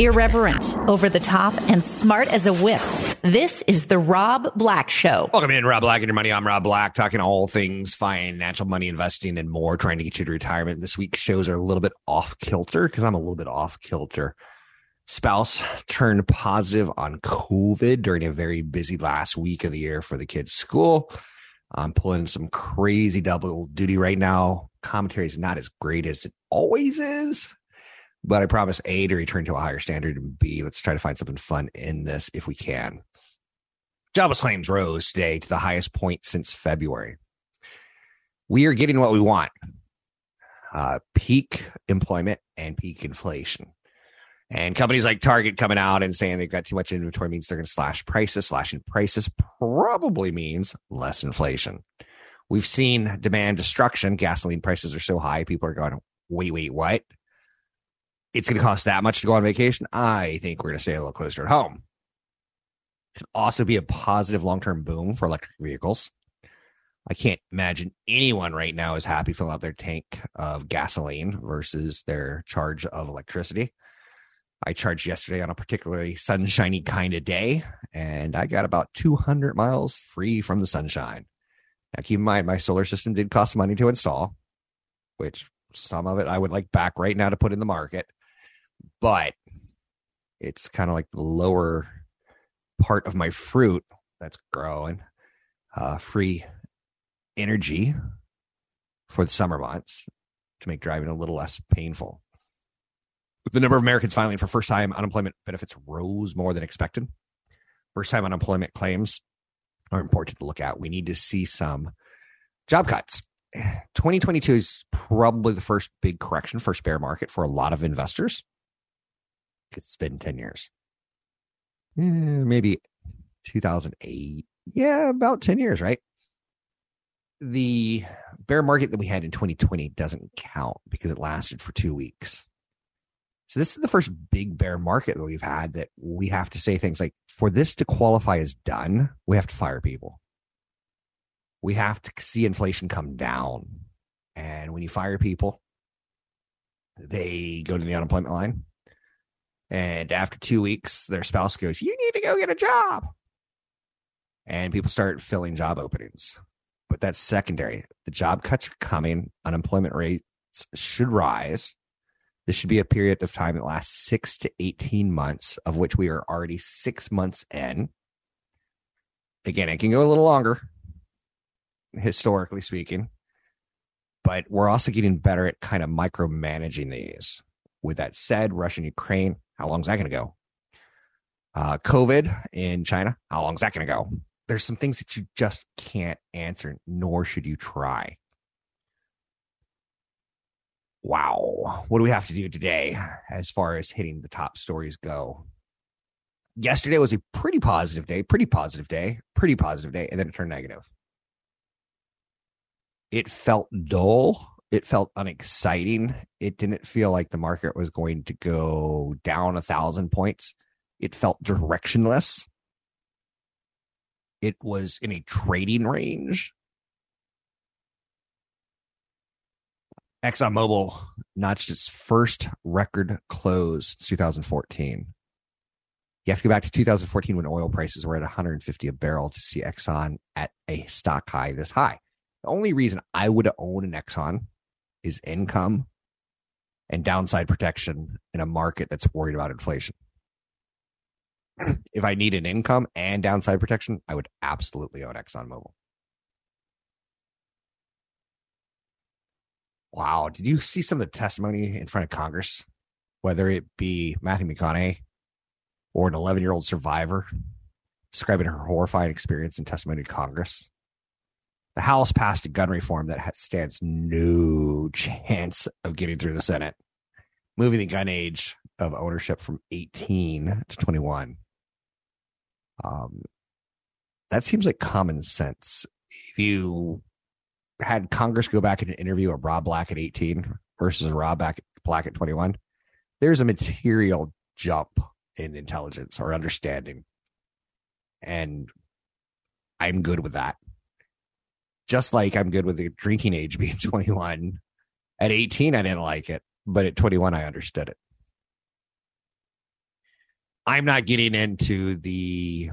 Irreverent, over the top, and smart as a whip. This is the Rob Black Show. Welcome in, Rob Black and your money. I'm Rob Black, talking all things financial, money investing, and more, trying to get you to retirement. This week's shows are a little bit off kilter because I'm a little bit off kilter. Spouse turned positive on COVID during a very busy last week of the year for the kids' school. I'm pulling some crazy double duty right now. Commentary is not as great as it always is but I promise A to return to a higher standard and B, let's try to find something fun in this if we can. Jobless claims rose today to the highest point since February. We are getting what we want uh, peak employment and peak inflation. And companies like Target coming out and saying they've got too much inventory means they're going to slash prices. Slashing prices probably means less inflation. We've seen demand destruction. Gasoline prices are so high, people are going, wait, wait, what? It's going to cost that much to go on vacation. I think we're going to stay a little closer at home. It Could also be a positive long term boom for electric vehicles. I can't imagine anyone right now is happy filling up their tank of gasoline versus their charge of electricity. I charged yesterday on a particularly sunshiny kind of day, and I got about 200 miles free from the sunshine. Now, keep in mind, my solar system did cost money to install, which some of it I would like back right now to put in the market but it's kind of like the lower part of my fruit that's growing. Uh, free energy for the summer months to make driving a little less painful. The number of Americans filing for first time unemployment benefits rose more than expected. First time unemployment claims are important to look at. We need to see some job cuts. 2022 is probably the first big correction, first bear market for a lot of investors. It's been 10 years. Eh, maybe 2008. Yeah, about 10 years, right? The bear market that we had in 2020 doesn't count because it lasted for two weeks. So this is the first big bear market that we've had that we have to say things like, for this to qualify as done, we have to fire people. We have to see inflation come down. And when you fire people, they go to the unemployment line and after two weeks, their spouse goes, You need to go get a job. And people start filling job openings. But that's secondary. The job cuts are coming, unemployment rates should rise. This should be a period of time that lasts six to 18 months, of which we are already six months in. Again, it can go a little longer, historically speaking, but we're also getting better at kind of micromanaging these. With that said, Russia and Ukraine how long is that going to go? Uh, COVID in China. How long is that going to go? There's some things that you just can't answer, nor should you try. Wow. What do we have to do today as far as hitting the top stories go? Yesterday was a pretty positive day, pretty positive day, pretty positive day, and then it turned negative. It felt dull it felt unexciting. It didn't feel like the market was going to go down a thousand points. It felt directionless. It was in a trading range. ExxonMobil notched its first record close 2014. You have to go back to 2014 when oil prices were at 150 a barrel to see Exxon at a stock high this high. The only reason I would own an Exxon is income and downside protection in a market that's worried about inflation. if I need an income and downside protection, I would absolutely own ExxonMobil. Wow. Did you see some of the testimony in front of Congress? Whether it be Matthew McConaughey or an 11 year old survivor describing her horrifying experience in testimony to Congress? The House passed a gun reform that stands no chance of getting through the Senate, moving the gun age of ownership from 18 to 21. Um, that seems like common sense. If you had Congress go back and interview a Rob Black at 18 versus a Rob Black at 21, there's a material jump in intelligence or understanding. And I'm good with that. Just like I'm good with the drinking age being 21. At 18, I didn't like it, but at 21, I understood it. I'm not getting into the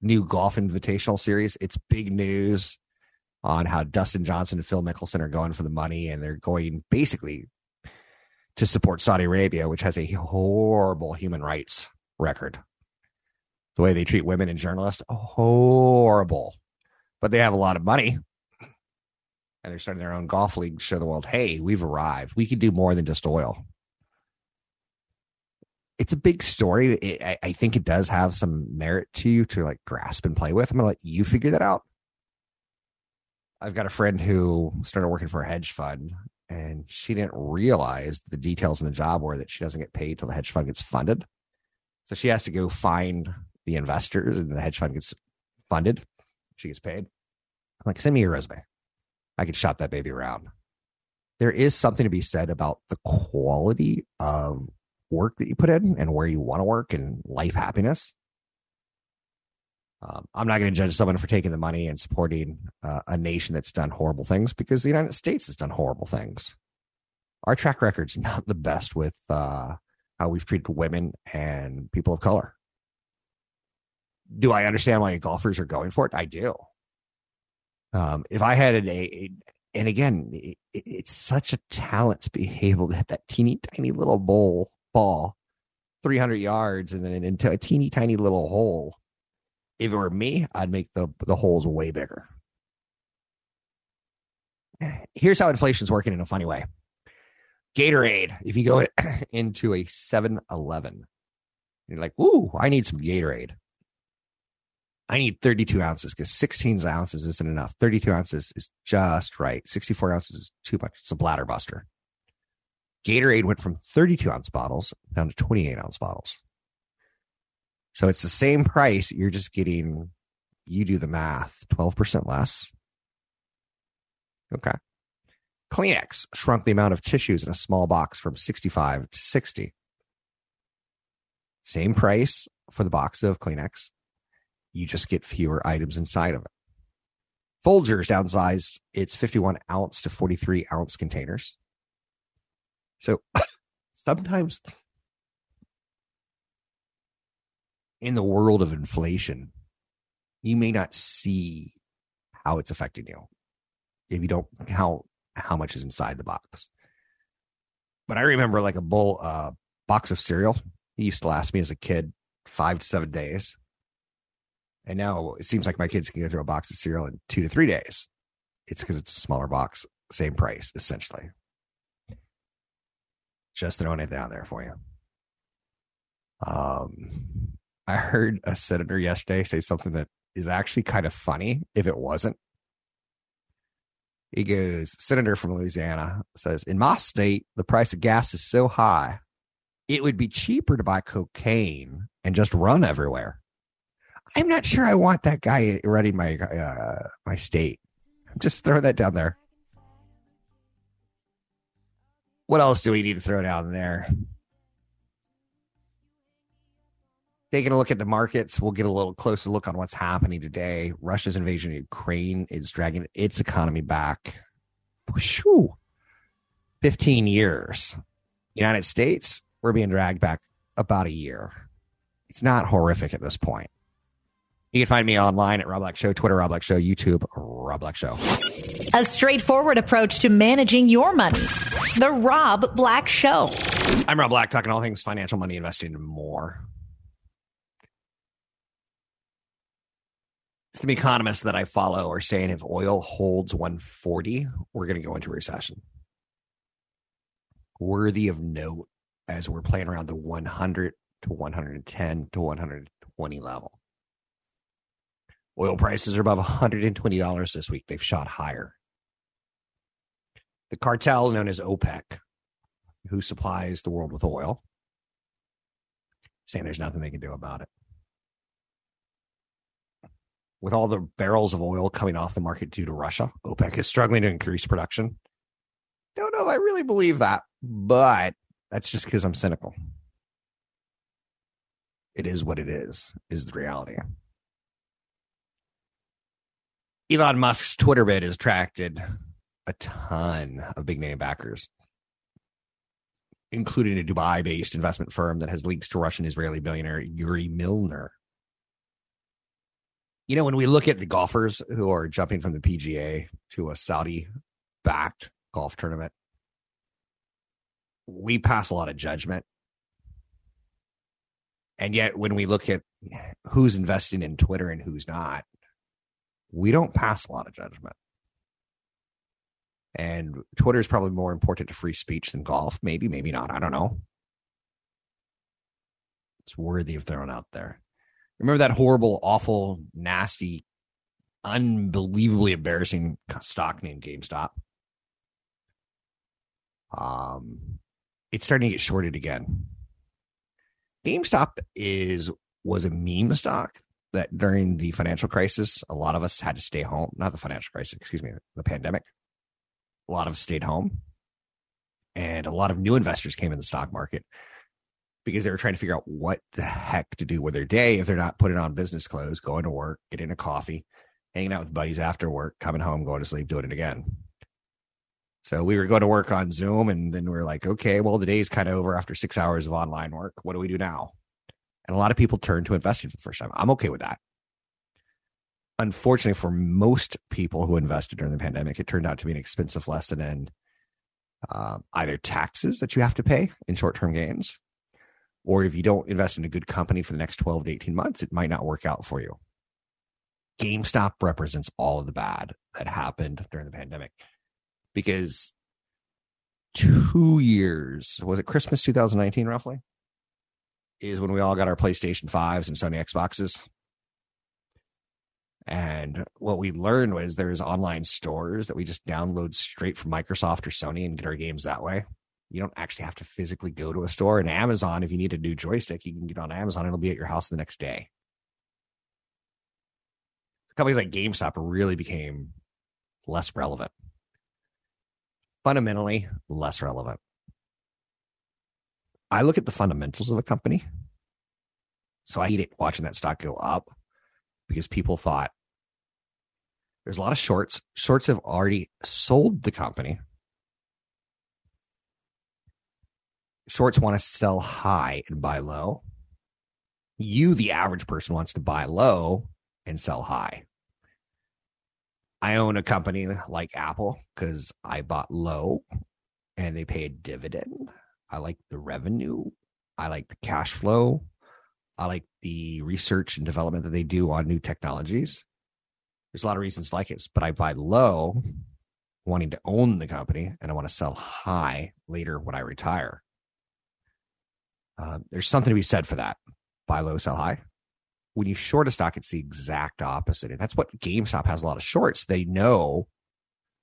new golf invitational series. It's big news on how Dustin Johnson and Phil Mickelson are going for the money, and they're going basically to support Saudi Arabia, which has a horrible human rights record. The way they treat women and journalists, horrible. But they have a lot of money. And they're starting their own golf league to show the world, hey, we've arrived. We can do more than just oil. It's a big story. It, I, I think it does have some merit to you to like grasp and play with. I'm to let you figure that out. I've got a friend who started working for a hedge fund and she didn't realize the details in the job were that she doesn't get paid till the hedge fund gets funded. So she has to go find the investors and the hedge fund gets funded. She gets paid. I'm like, send me your resume. I can shop that baby around. There is something to be said about the quality of work that you put in and where you want to work and life happiness. Um, I'm not going to judge someone for taking the money and supporting uh, a nation that's done horrible things because the United States has done horrible things. Our track record's not the best with uh, how we've treated women and people of color. Do I understand why golfers are going for it? I do. Um, if I had a, a and again, it, it's such a talent to be able to hit that teeny tiny little bowl ball, 300 yards, and then into a teeny tiny little hole if it were me, I'd make the the holes way bigger. Here's how inflation's working in a funny way. Gatorade, if you go into a 7-Eleven, you're like, ooh, I need some Gatorade. I need 32 ounces because 16 ounces isn't enough. 32 ounces is just right. 64 ounces is too much. It's a bladder buster. Gatorade went from 32 ounce bottles down to 28 ounce bottles. So it's the same price. You're just getting, you do the math, 12% less. Okay. Kleenex shrunk the amount of tissues in a small box from 65 to 60. Same price for the box of Kleenex. You just get fewer items inside of it. Folgers downsized its 51 ounce to 43 ounce containers. So sometimes in the world of inflation, you may not see how it's affecting you if you don't how how much is inside the box. But I remember like a bowl uh box of cereal. It used to last me as a kid five to seven days. And now it seems like my kids can go through a box of cereal in two to three days. It's because it's a smaller box, same price, essentially. Just throwing it down there for you. Um, I heard a senator yesterday say something that is actually kind of funny if it wasn't. He goes, Senator from Louisiana says, In my state, the price of gas is so high, it would be cheaper to buy cocaine and just run everywhere. I'm not sure I want that guy running my uh, my state. Just throw that down there. What else do we need to throw down there? taking a look at the markets, we'll get a little closer look on what's happening today. Russia's invasion of Ukraine is dragging its economy back. Whew, 15 years. United States, we're being dragged back about a year. It's not horrific at this point. You can find me online at Rob Black Show, Twitter, Rob Black Show, YouTube, Rob Black Show. A straightforward approach to managing your money. The Rob Black Show. I'm Rob Black, talking all things financial, money, investing, and more. some economists that I follow are saying if oil holds 140, we're going to go into recession. Worthy of note as we're playing around the 100 to 110 to 120 level. Oil prices are above $120 this week. They've shot higher. The cartel known as OPEC, who supplies the world with oil, saying there's nothing they can do about it. With all the barrels of oil coming off the market due to Russia, OPEC is struggling to increase production. Don't know if I really believe that, but that's just because I'm cynical. It is what it is, is the reality. Elon Musk's Twitter bid has attracted a ton of big name backers, including a Dubai based investment firm that has links to Russian Israeli billionaire Yuri Milner. You know, when we look at the golfers who are jumping from the PGA to a Saudi backed golf tournament, we pass a lot of judgment. And yet, when we look at who's investing in Twitter and who's not, we don't pass a lot of judgment. And Twitter is probably more important to free speech than golf. Maybe, maybe not. I don't know. It's worthy of throwing out there. Remember that horrible, awful, nasty, unbelievably embarrassing stock named GameStop? Um, it's starting to get shorted again. GameStop is was a meme stock that during the financial crisis, a lot of us had to stay home. Not the financial crisis, excuse me, the pandemic. A lot of us stayed home. And a lot of new investors came in the stock market because they were trying to figure out what the heck to do with their day if they're not putting on business clothes, going to work, getting a coffee, hanging out with buddies after work, coming home, going to sleep, doing it again. So we were going to work on Zoom, and then we are like, okay, well, the day's kind of over after six hours of online work. What do we do now? And a lot of people turn to investing for the first time. I'm okay with that. Unfortunately, for most people who invested during the pandemic, it turned out to be an expensive lesson in uh, either taxes that you have to pay in short term gains, or if you don't invest in a good company for the next 12 to 18 months, it might not work out for you. GameStop represents all of the bad that happened during the pandemic because two years was it Christmas 2019 roughly is when we all got our PlayStation 5s and Sony Xboxes. And what we learned was there's online stores that we just download straight from Microsoft or Sony and get our games that way. You don't actually have to physically go to a store. And Amazon, if you need a new joystick, you can get on Amazon. And it'll be at your house the next day. Companies like GameStop really became less relevant fundamentally less relevant. I look at the fundamentals of a company. So I hate it watching that stock go up because people thought there's a lot of shorts. Shorts have already sold the company. Shorts want to sell high and buy low. You, the average person, wants to buy low and sell high. I own a company like Apple because I bought low and they pay a dividend. I like the revenue. I like the cash flow. I like the research and development that they do on new technologies. There's a lot of reasons like it, but I buy low wanting to own the company and I want to sell high later when I retire. Uh, there's something to be said for that. Buy low, sell high when you short a stock, it's the exact opposite. And that's what GameStop has a lot of shorts. They know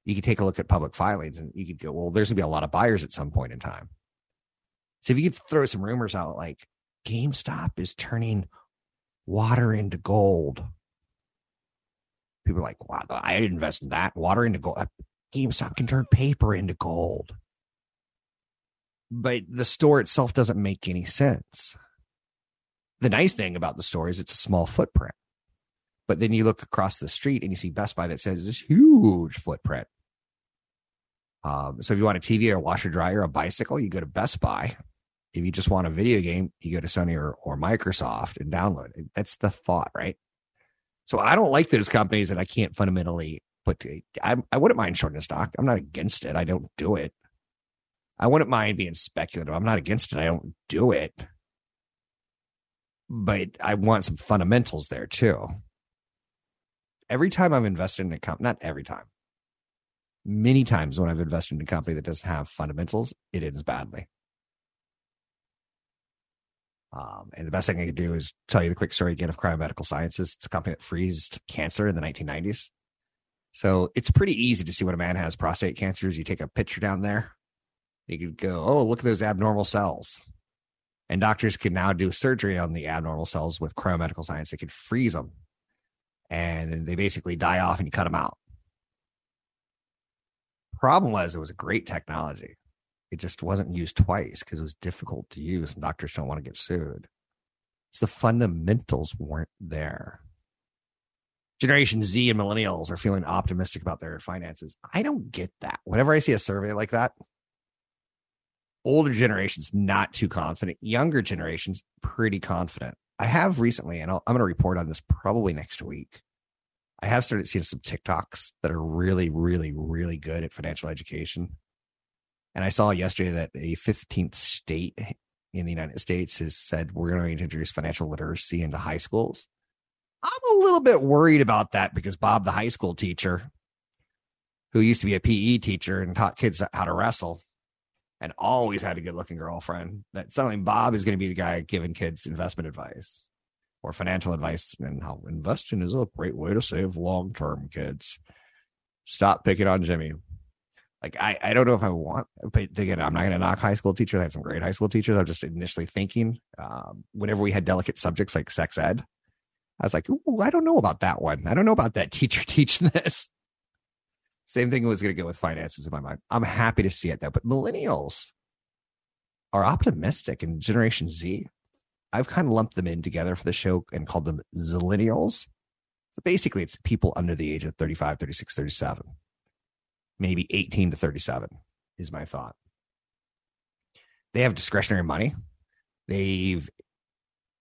you can take a look at public filings and you could go, well, there's going to be a lot of buyers at some point in time. So if you could throw some rumors out like GameStop is turning water into gold. People are like, wow, I invest in that. Water into gold. GameStop can turn paper into gold. But the store itself doesn't make any sense the nice thing about the store is it's a small footprint. But then you look across the street and you see Best Buy that says this huge footprint. Um, so if you want a TV or a washer dryer, or a bicycle, you go to Best Buy. If you just want a video game, you go to Sony or, or Microsoft and download it. That's the thought, right? So I don't like those companies that I can't fundamentally put. To, I, I wouldn't mind shorting a stock. I'm not against it. I don't do it. I wouldn't mind being speculative. I'm not against it. I don't do it but I want some fundamentals there too. Every time I've invested in a company, not every time, many times when I've invested in a company that doesn't have fundamentals, it ends badly. Um, and the best thing I can do is tell you the quick story again of Cryomedical Sciences. It's a company that freezed cancer in the 1990s. So it's pretty easy to see when a man has prostate cancer. You take a picture down there, you could go, oh, look at those abnormal cells. And doctors can now do surgery on the abnormal cells with cryomedical science. They could freeze them and they basically die off and you cut them out. Problem was, it was a great technology. It just wasn't used twice because it was difficult to use and doctors don't want to get sued. So the fundamentals weren't there. Generation Z and millennials are feeling optimistic about their finances. I don't get that. Whenever I see a survey like that, older generations not too confident, younger generations pretty confident. I have recently, and i am going to report on this probably next week. I have started seeing some TikToks that are really, really, really good at financial education. And I saw yesterday that a 15th state in the United States has said we're going to introduce financial literacy into high schools. I'm a little bit worried about that because Bob, the high school teacher, who used to be a PE teacher and taught kids how to wrestle and always had a good looking girlfriend, that suddenly Bob is going to be the guy giving kids investment advice or financial advice and how investing is a great way to save long term, kids. Stop picking on Jimmy. Like I, I don't know if I want, but again, I'm not going to knock high school teachers. I had some great high school teachers. I'm just initially thinking, um, whenever we had delicate subjects like sex ed, I was like, Ooh, I don't know about that one. I don't know about that teacher teaching this. Same thing was going to go with finances in my mind. I'm happy to see it though, but millennials are optimistic and Generation Z. I've kind of lumped them in together for the show and called them Zillennials. But basically, it's people under the age of 35, 36, 37, maybe 18 to 37 is my thought. They have discretionary money. They've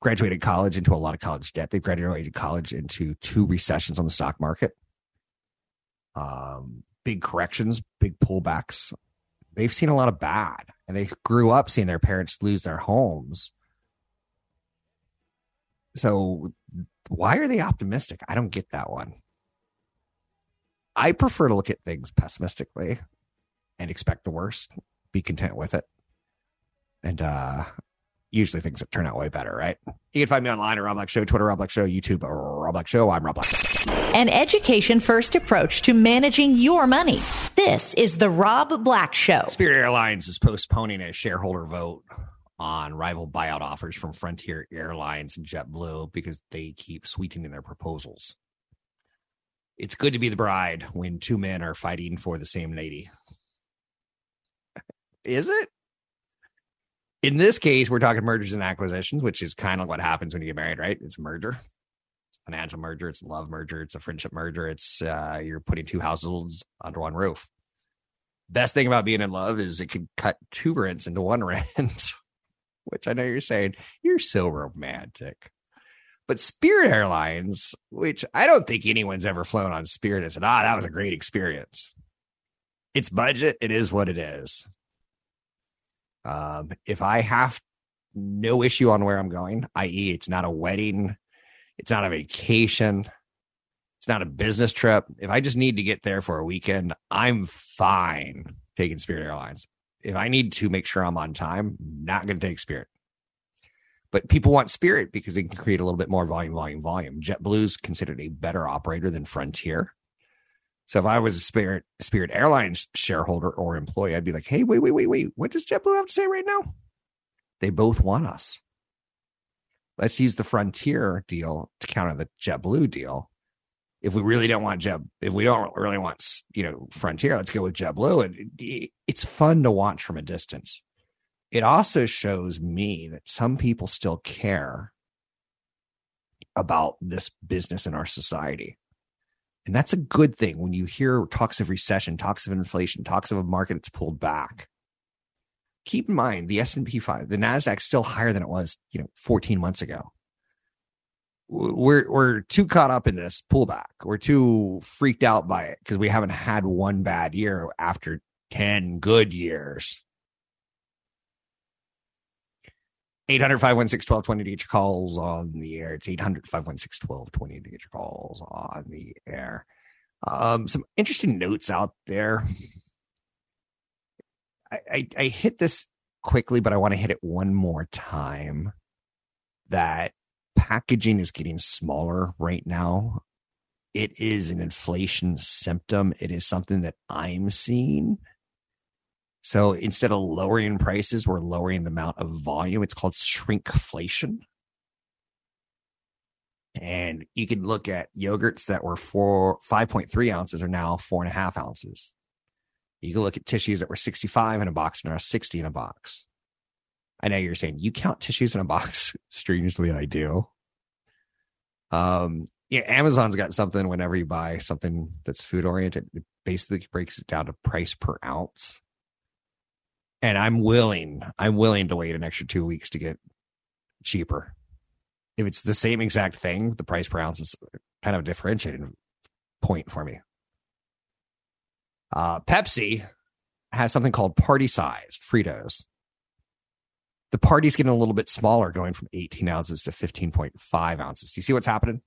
graduated college into a lot of college debt. They've graduated college into two recessions on the stock market, um, big corrections, big pullbacks. They've seen a lot of bad, and they grew up seeing their parents lose their homes. So, why are they optimistic? I don't get that one. I prefer to look at things pessimistically and expect the worst, be content with it. And uh usually things that turn out way better, right? You can find me online at Rob Black Show, Twitter, Rob Black Show, YouTube, Rob Black Show. I'm Rob Black. An education first approach to managing your money. This is the Rob Black Show. Spirit Airlines is postponing a shareholder vote on rival buyout offers from Frontier Airlines and JetBlue because they keep sweetening their proposals. It's good to be the bride when two men are fighting for the same lady. Is it? In this case, we're talking mergers and acquisitions, which is kind of what happens when you get married, right? It's a merger. It's a financial merger, it's a love merger, it's a friendship merger. It's uh, you're putting two households under one roof. Best thing about being in love is it can cut two rents into one rent, which I know you're saying you're so romantic. But Spirit Airlines, which I don't think anyone's ever flown on Spirit and said, ah, that was a great experience. It's budget, it is what it is. Um, if I have no issue on where I'm going, i.e., it's not a wedding, it's not a vacation, it's not a business trip. If I just need to get there for a weekend, I'm fine taking Spirit Airlines. If I need to make sure I'm on time, not going to take Spirit. But people want Spirit because they can create a little bit more volume, volume, volume. JetBlue is considered a better operator than Frontier. So if I was a Spirit Spirit Airlines shareholder or employee, I'd be like, hey, wait, wait, wait, wait. What does JetBlue have to say right now? They both want us. Let's use the Frontier deal to counter the JetBlue deal. If we really don't want Jet, if we don't really want, you know, Frontier, let's go with JetBlue. And it's fun to watch from a distance. It also shows me that some people still care about this business in our society and that's a good thing when you hear talks of recession, talks of inflation, talks of a market that's pulled back. Keep in mind the S&P 5, the Nasdaq's still higher than it was, you know, 14 months ago. We're we're too caught up in this pullback. We're too freaked out by it because we haven't had one bad year after 10 good years. 800 516 1220 to get your calls on the air. It's 800 516 1220 to get your calls on the air. Um, some interesting notes out there. I, I, I hit this quickly, but I want to hit it one more time that packaging is getting smaller right now. It is an inflation symptom. It is something that I'm seeing So instead of lowering prices, we're lowering the amount of volume. It's called shrinkflation. And you can look at yogurts that were four, 5.3 ounces are now four and a half ounces. You can look at tissues that were 65 in a box and are 60 in a box. I know you're saying you count tissues in a box. Strangely, I do. Um, yeah, Amazon's got something whenever you buy something that's food oriented, it basically breaks it down to price per ounce. And I'm willing, I'm willing to wait an extra two weeks to get cheaper. If it's the same exact thing, the price per ounce is kind of a differentiating point for me. Uh, Pepsi has something called party sized Fritos. The party's getting a little bit smaller, going from 18 ounces to 15.5 ounces. Do you see what's happening?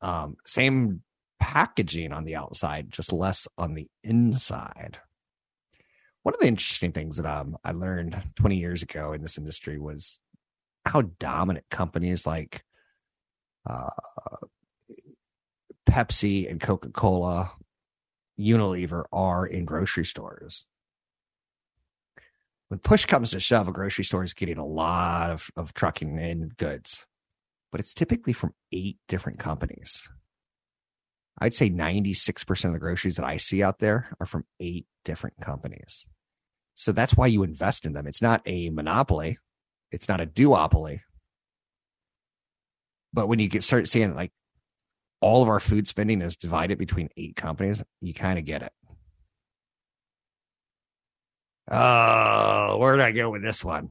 Um, same packaging on the outside, just less on the inside. One of the interesting things that um, I learned 20 years ago in this industry was how dominant companies like uh, Pepsi and Coca Cola Unilever are in grocery stores. When push comes to shove, a grocery store is getting a lot of, of trucking in goods, but it's typically from eight different companies. I'd say 96% of the groceries that I see out there are from eight different companies. So that's why you invest in them. It's not a monopoly, it's not a duopoly. But when you get start seeing like all of our food spending is divided between eight companies, you kind of get it. Oh, where did I go with this one?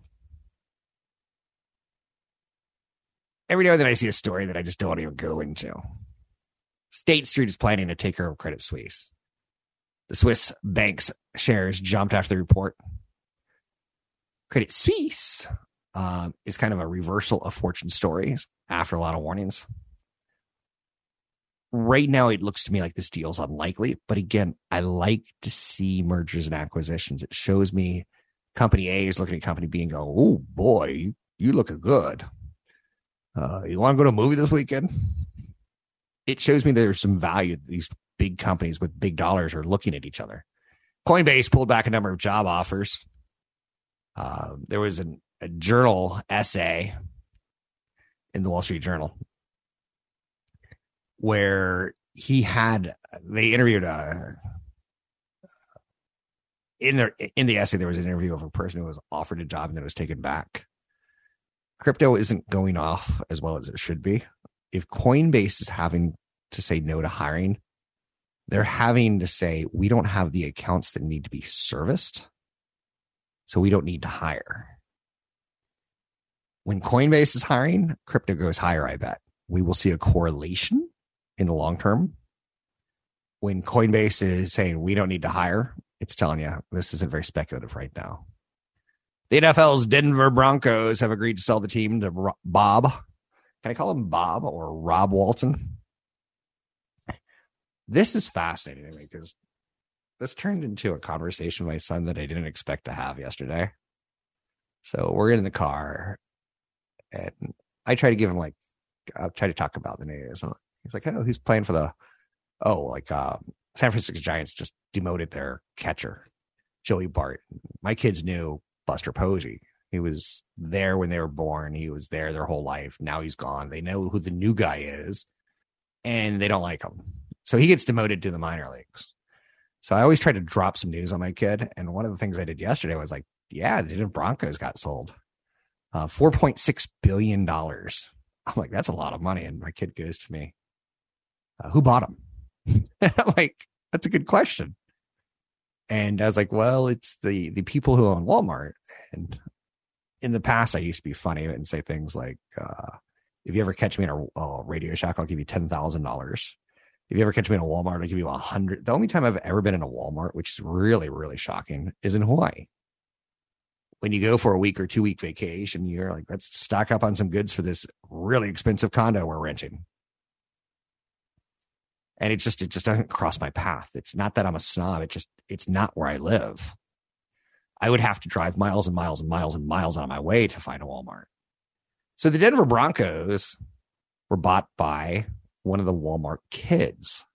Every now and then I see a story that I just don't even go into. State Street is planning to take over Credit Suisse. The Swiss bank's shares jumped after the report. Credit Suisse uh, is kind of a reversal of fortune stories after a lot of warnings right now it looks to me like this deal is unlikely. But again, I like to see mergers and acquisitions. It shows me company A is looking at company B and go, oh boy, you, you look good. Uh, you want to go to a movie this weekend? It shows me there's some value. These big companies with big dollars are looking at each other. Coinbase pulled back a number of job offers. Uh, there was an, a journal essay in the Wall Street Journal where he had they interviewed uh in their in the essay there was an interview of a person who was offered a job and then was taken back crypto isn't going off as well as it should be if coinbase is having to say no to hiring they're having to say we don't have the accounts that need to be serviced so we don't need to hire when coinbase is hiring crypto goes higher i bet we will see a correlation in the long term. When Coinbase is saying we don't need to hire, it's telling you this isn't very speculative right now. The NFL's Denver Broncos have agreed to sell the team to Bob. Can I call him Bob or Rob Walton? This is fascinating to me because this turned into a conversation with my son that I didn't expect to have yesterday. So we're in the car and I try to give him like, I'll try to talk about the news. He's like, oh, he's playing for the, oh, like uh, San Francisco Giants just demoted their catcher, Joey Bart. My kids knew Buster Posey. He was there when they were born. He was there their whole life. Now he's gone. They know who the new guy is, and they don't like him. So he gets demoted to the minor leagues. So I always try to drop some news on my kid. And one of the things I did yesterday was like, yeah, the Broncos got sold. Uh, $4.6 billion. I'm like, that's a lot of money. And my kid goes to me, uh, who bought them? like, that's a good question. And I was like, well, it's the the people who own Walmart. And in the past, I used to be funny and say things like, uh, if you ever catch me in a, Radio Shack, I'll give you ten thousand dollars. If you ever catch me in a Walmart, I'll give you a hundred. The only time I've ever been in a Walmart, which is really, really shocking, is in Hawaii. When you go for a week or two week vacation, you're like, let's stock up on some goods for this really expensive condo we're renting and it just it just doesn't cross my path it's not that i'm a snob it just it's not where i live i would have to drive miles and miles and miles and miles out of my way to find a walmart so the denver broncos were bought by one of the walmart kids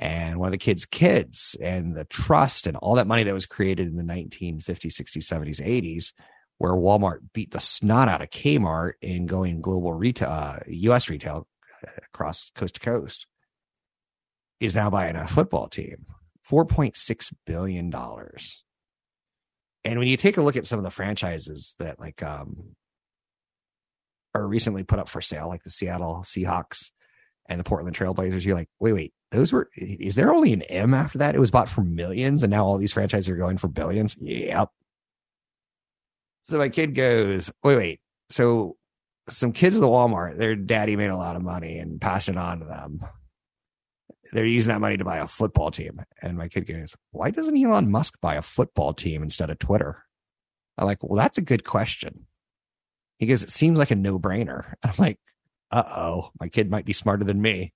and one of the kids' kids and the trust and all that money that was created in the 1950s, 60s, 70s, 80s, where Walmart beat the snot out of Kmart in going global retail, uh, US retail uh, across coast to coast, is now buying a football team. $4.6 billion. And when you take a look at some of the franchises that like um are recently put up for sale, like the Seattle Seahawks and the Portland Trailblazers, you're like, wait, wait, those were is there only an M after that? It was bought for millions, and now all these franchises are going for billions. Yep. So my kid goes, wait, wait. So some kids at the Walmart, their daddy made a lot of money and passed it on to them. They're using that money to buy a football team. And my kid goes, Why doesn't Elon Musk buy a football team instead of Twitter? I'm like, Well, that's a good question. He goes, It seems like a no brainer. I'm like, Uh oh, my kid might be smarter than me.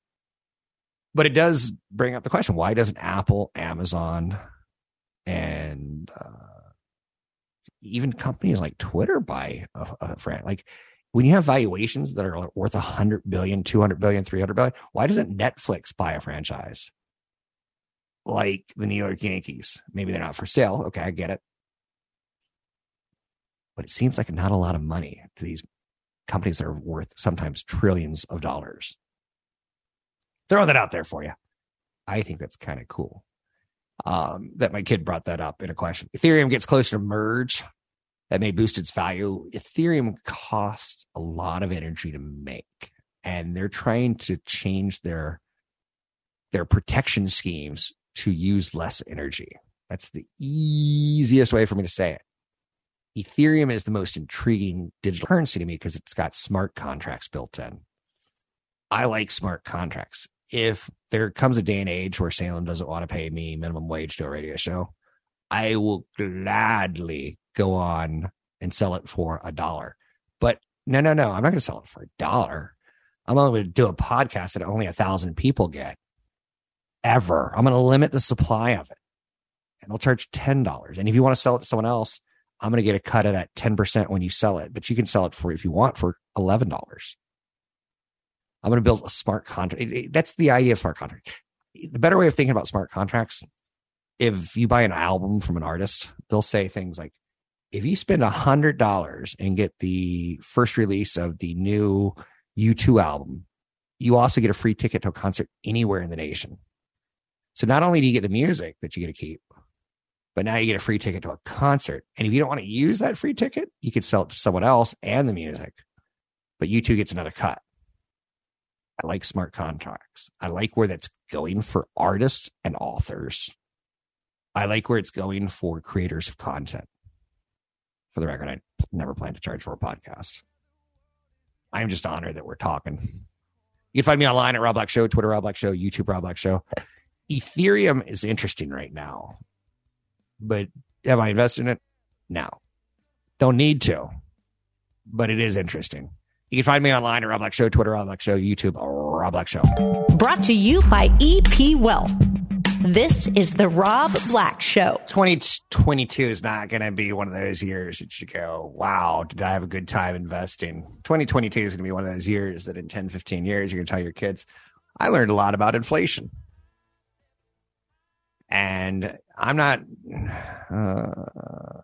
But it does bring up the question why doesn't Apple, Amazon, and uh, even companies like Twitter buy a, a friend? Like, when you have valuations that are worth 100 billion 200 billion 300 billion why doesn't netflix buy a franchise? Like the new york yankees. Maybe they're not for sale. Okay i get it. But it seems like not a lot of money to these companies that are worth sometimes trillions of dollars. Throw that out there for you. I think that's kind of cool um, that my kid brought that up in a question. Ethereum gets closer to merge that may boost its value. Ethereum costs a lot of energy to make, and they're trying to change their their protection schemes to use less energy. That's the easiest way for me to say it. Ethereum is the most intriguing digital currency to me because it's got smart contracts built in. I like smart contracts. If there comes a day and age where Salem doesn't want to pay me minimum wage to a radio show, I will gladly go on and sell it for a dollar. But no, no, no, I'm not going to sell it for a dollar. I'm only going to do a podcast that only a thousand people get ever. I'm going to limit the supply of it and I'll charge $10. And if you want to sell it to someone else, I'm going to get a cut of that 10% when you sell it, but you can sell it for, if you want, for $11. I'm going to build a smart contract. That's the idea of smart contract. The better way of thinking about smart contracts, if you buy an album from an artist, they'll say things like, if you spend a hundred dollars and get the first release of the new U2 album, you also get a free ticket to a concert anywhere in the nation. So not only do you get the music that you get to keep, but now you get a free ticket to a concert. And if you don't want to use that free ticket, you could sell it to someone else and the music. But U2 gets another cut. I like smart contracts. I like where that's going for artists and authors. I like where it's going for creators of content. For the record, I never plan to charge for a podcast. I'm just honored that we're talking. You can find me online at Rob Black Show, Twitter Rob Black Show, YouTube Rob Black Show. Ethereum is interesting right now, but have I invested in it? No. Don't need to, but it is interesting. You can find me online at Rob Black Show, Twitter Rob Black Show, YouTube Rob Black Show. Brought to you by EP Wealth. This is the Rob Black Show. 2022 is not going to be one of those years that you go, wow, did I have a good time investing? 2022 is going to be one of those years that in 10, 15 years, you're going to tell your kids, I learned a lot about inflation. And I'm not, uh,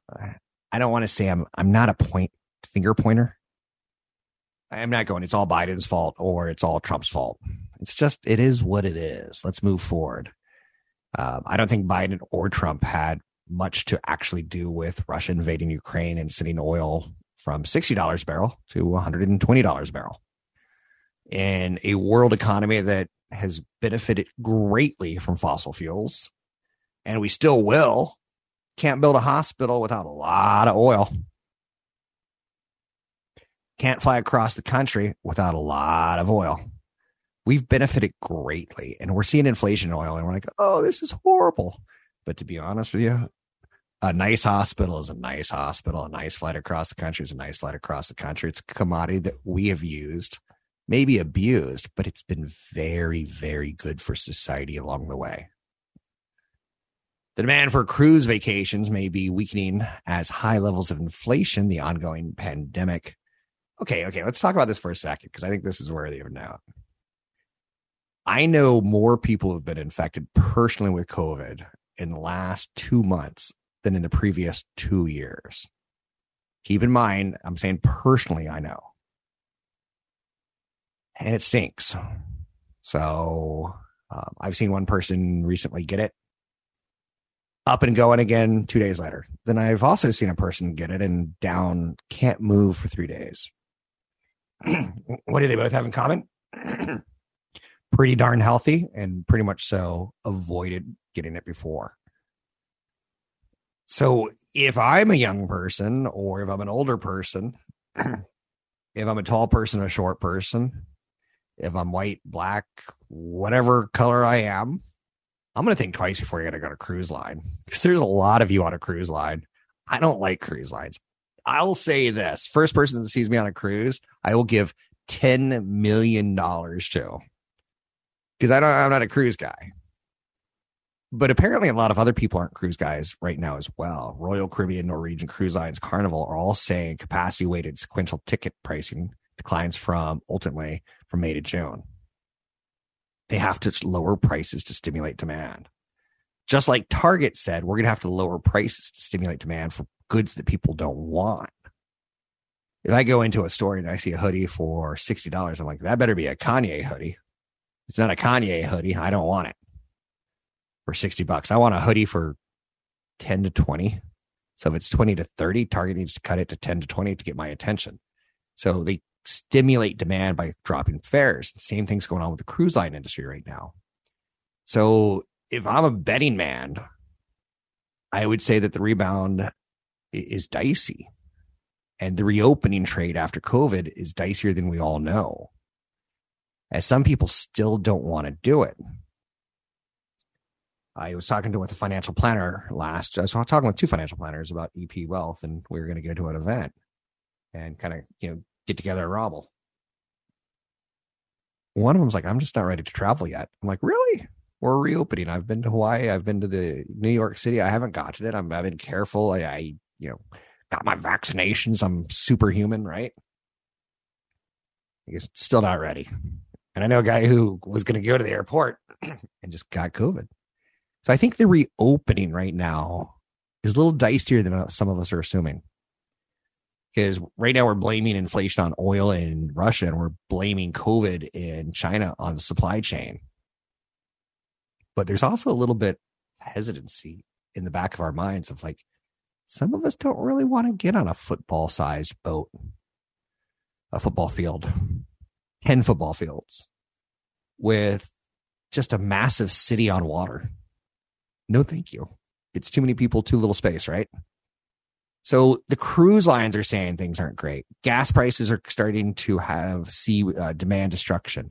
I don't want to say I'm, I'm not a point finger pointer. I'm not going, it's all Biden's fault or it's all Trump's fault. It's just, it is what it is. Let's move forward. Um, I don't think Biden or Trump had much to actually do with Russia invading Ukraine and sending oil from $60 a barrel to $120 a barrel. In a world economy that has benefited greatly from fossil fuels, and we still will, can't build a hospital without a lot of oil. Can't fly across the country without a lot of oil we've benefited greatly and we're seeing inflation in oil and we're like, oh, this is horrible. But to be honest with you, a nice hospital is a nice hospital. A nice flight across the country is a nice flight across the country. It's a commodity that we have used, maybe abused, but it's been very, very good for society along the way. The demand for cruise vacations may be weakening as high levels of inflation, the ongoing pandemic. Okay, okay, let's talk about this for a second because I think this is worthy of note. I know more people have been infected personally with COVID in the last two months than in the previous two years. Keep in mind, I'm saying personally, I know. And it stinks. So um, I've seen one person recently get it up and going again two days later. Then I've also seen a person get it and down, can't move for three days. what do they both have in common? pretty darn healthy and pretty much so avoided getting it before. So if I'm a young person or if I'm an older person, if I'm a tall person, a short person, if I'm white, black, whatever color I am, I'm going to think twice before you're going to go to cruise line because there's a lot of you on a cruise line. I don't like cruise lines. I'll say this first person that sees me on a cruise, I will give $10 million to because I don't, I'm not a cruise guy. But apparently, a lot of other people aren't cruise guys right now as well. Royal Caribbean, Norwegian Cruise Lines, Carnival are all saying capacity weighted sequential ticket pricing declines from ultimately from May to June. They have to lower prices to stimulate demand. Just like Target said, we're going to have to lower prices to stimulate demand for goods that people don't want. If I go into a store and I see a hoodie for $60, I'm like, that better be a Kanye hoodie. It's not a Kanye hoodie. I don't want it for 60 bucks. I want a hoodie for 10 to 20. So if it's 20 to 30, Target needs to cut it to 10 to 20 to get my attention. So they stimulate demand by dropping fares. Same thing's going on with the cruise line industry right now. So if I'm a betting man, I would say that the rebound is dicey. And the reopening trade after COVID is dicier than we all know as some people still don't want to do it. I was talking to with a financial planner last. I was talking with two financial planners about EP Wealth, and we were going to go to an event and kind of you know get together and robble. One of them's like, "I'm just not ready to travel yet." I'm like, "Really? We're reopening. I've been to Hawaii. I've been to the New York City. I haven't gotten it. I'm, I've been careful. I, I you know got my vaccinations. I'm superhuman, right? He's still not ready. And I know a guy who was going to go to the airport and just got COVID. So I think the reopening right now is a little dicier than some of us are assuming. Because right now we're blaming inflation on oil in Russia and we're blaming COVID in China on the supply chain. But there's also a little bit hesitancy in the back of our minds of like, some of us don't really want to get on a football sized boat, a football field 10 football fields with just a massive city on water. No, thank you. It's too many people, too little space, right? So the cruise lines are saying things aren't great. Gas prices are starting to have see uh, demand destruction.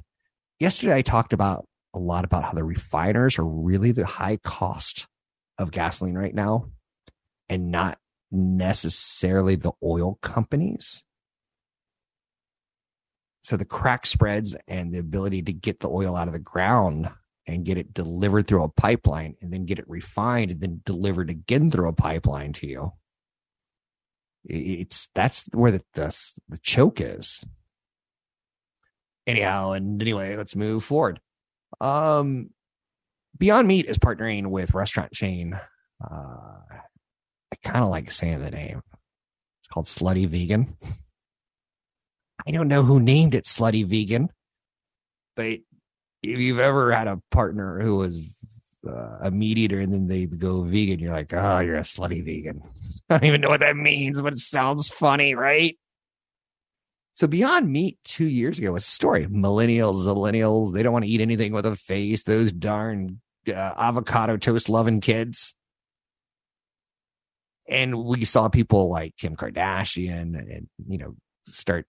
Yesterday, I talked about a lot about how the refiners are really the high cost of gasoline right now and not necessarily the oil companies. So the crack spreads and the ability to get the oil out of the ground and get it delivered through a pipeline and then get it refined and then delivered again through a pipeline to you. It's that's where the, the, the choke is. Anyhow, and anyway, let's move forward. Um, Beyond Meat is partnering with restaurant chain. Uh, I kind of like saying the name. It's called Slutty Vegan. I don't know who named it Slutty Vegan, but if you've ever had a partner who was uh, a meat eater and then they go vegan, you're like, oh, you're a slutty vegan. I don't even know what that means, but it sounds funny, right? So Beyond Meat two years ago was a story. Millennials, millennials, they don't want to eat anything with a face. Those darn uh, avocado toast loving kids. And we saw people like Kim Kardashian and, you know, start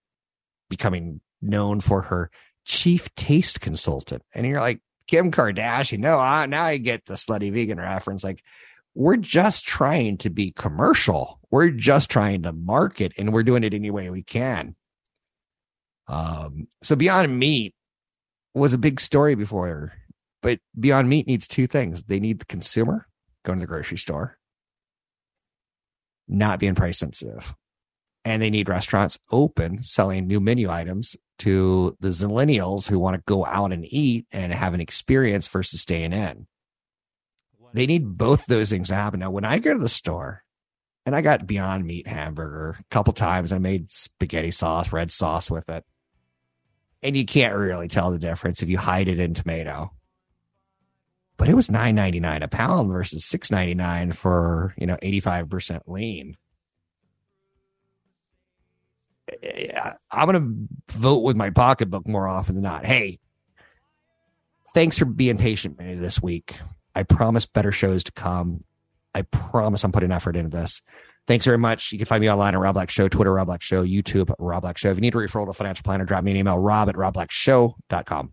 becoming known for her chief taste consultant. And you're like, Kim Kardashian. No, I, now I get the slutty vegan reference. Like, we're just trying to be commercial. We're just trying to market and we're doing it any way we can. Um, so Beyond Meat was a big story before, but Beyond Meat needs two things. They need the consumer going to the grocery store, not being price sensitive. And they need restaurants open selling new menu items to the millennials who want to go out and eat and have an experience versus staying in. They need both those things to happen. Now, when I go to the store and I got Beyond Meat hamburger a couple times, I made spaghetti sauce, red sauce with it. And you can't really tell the difference if you hide it in tomato. But it was nine ninety nine a pound versus six ninety nine for you know eighty five percent lean. I'm going to vote with my pocketbook more often than not. Hey, thanks for being patient this week. I promise better shows to come. I promise I'm putting effort into this. Thanks very much. You can find me online at Rob Black Show, Twitter, Rob Black Show, YouTube, Rob Black Show. If you need a referral to a financial planner, drop me an email, rob at robblackshow.com.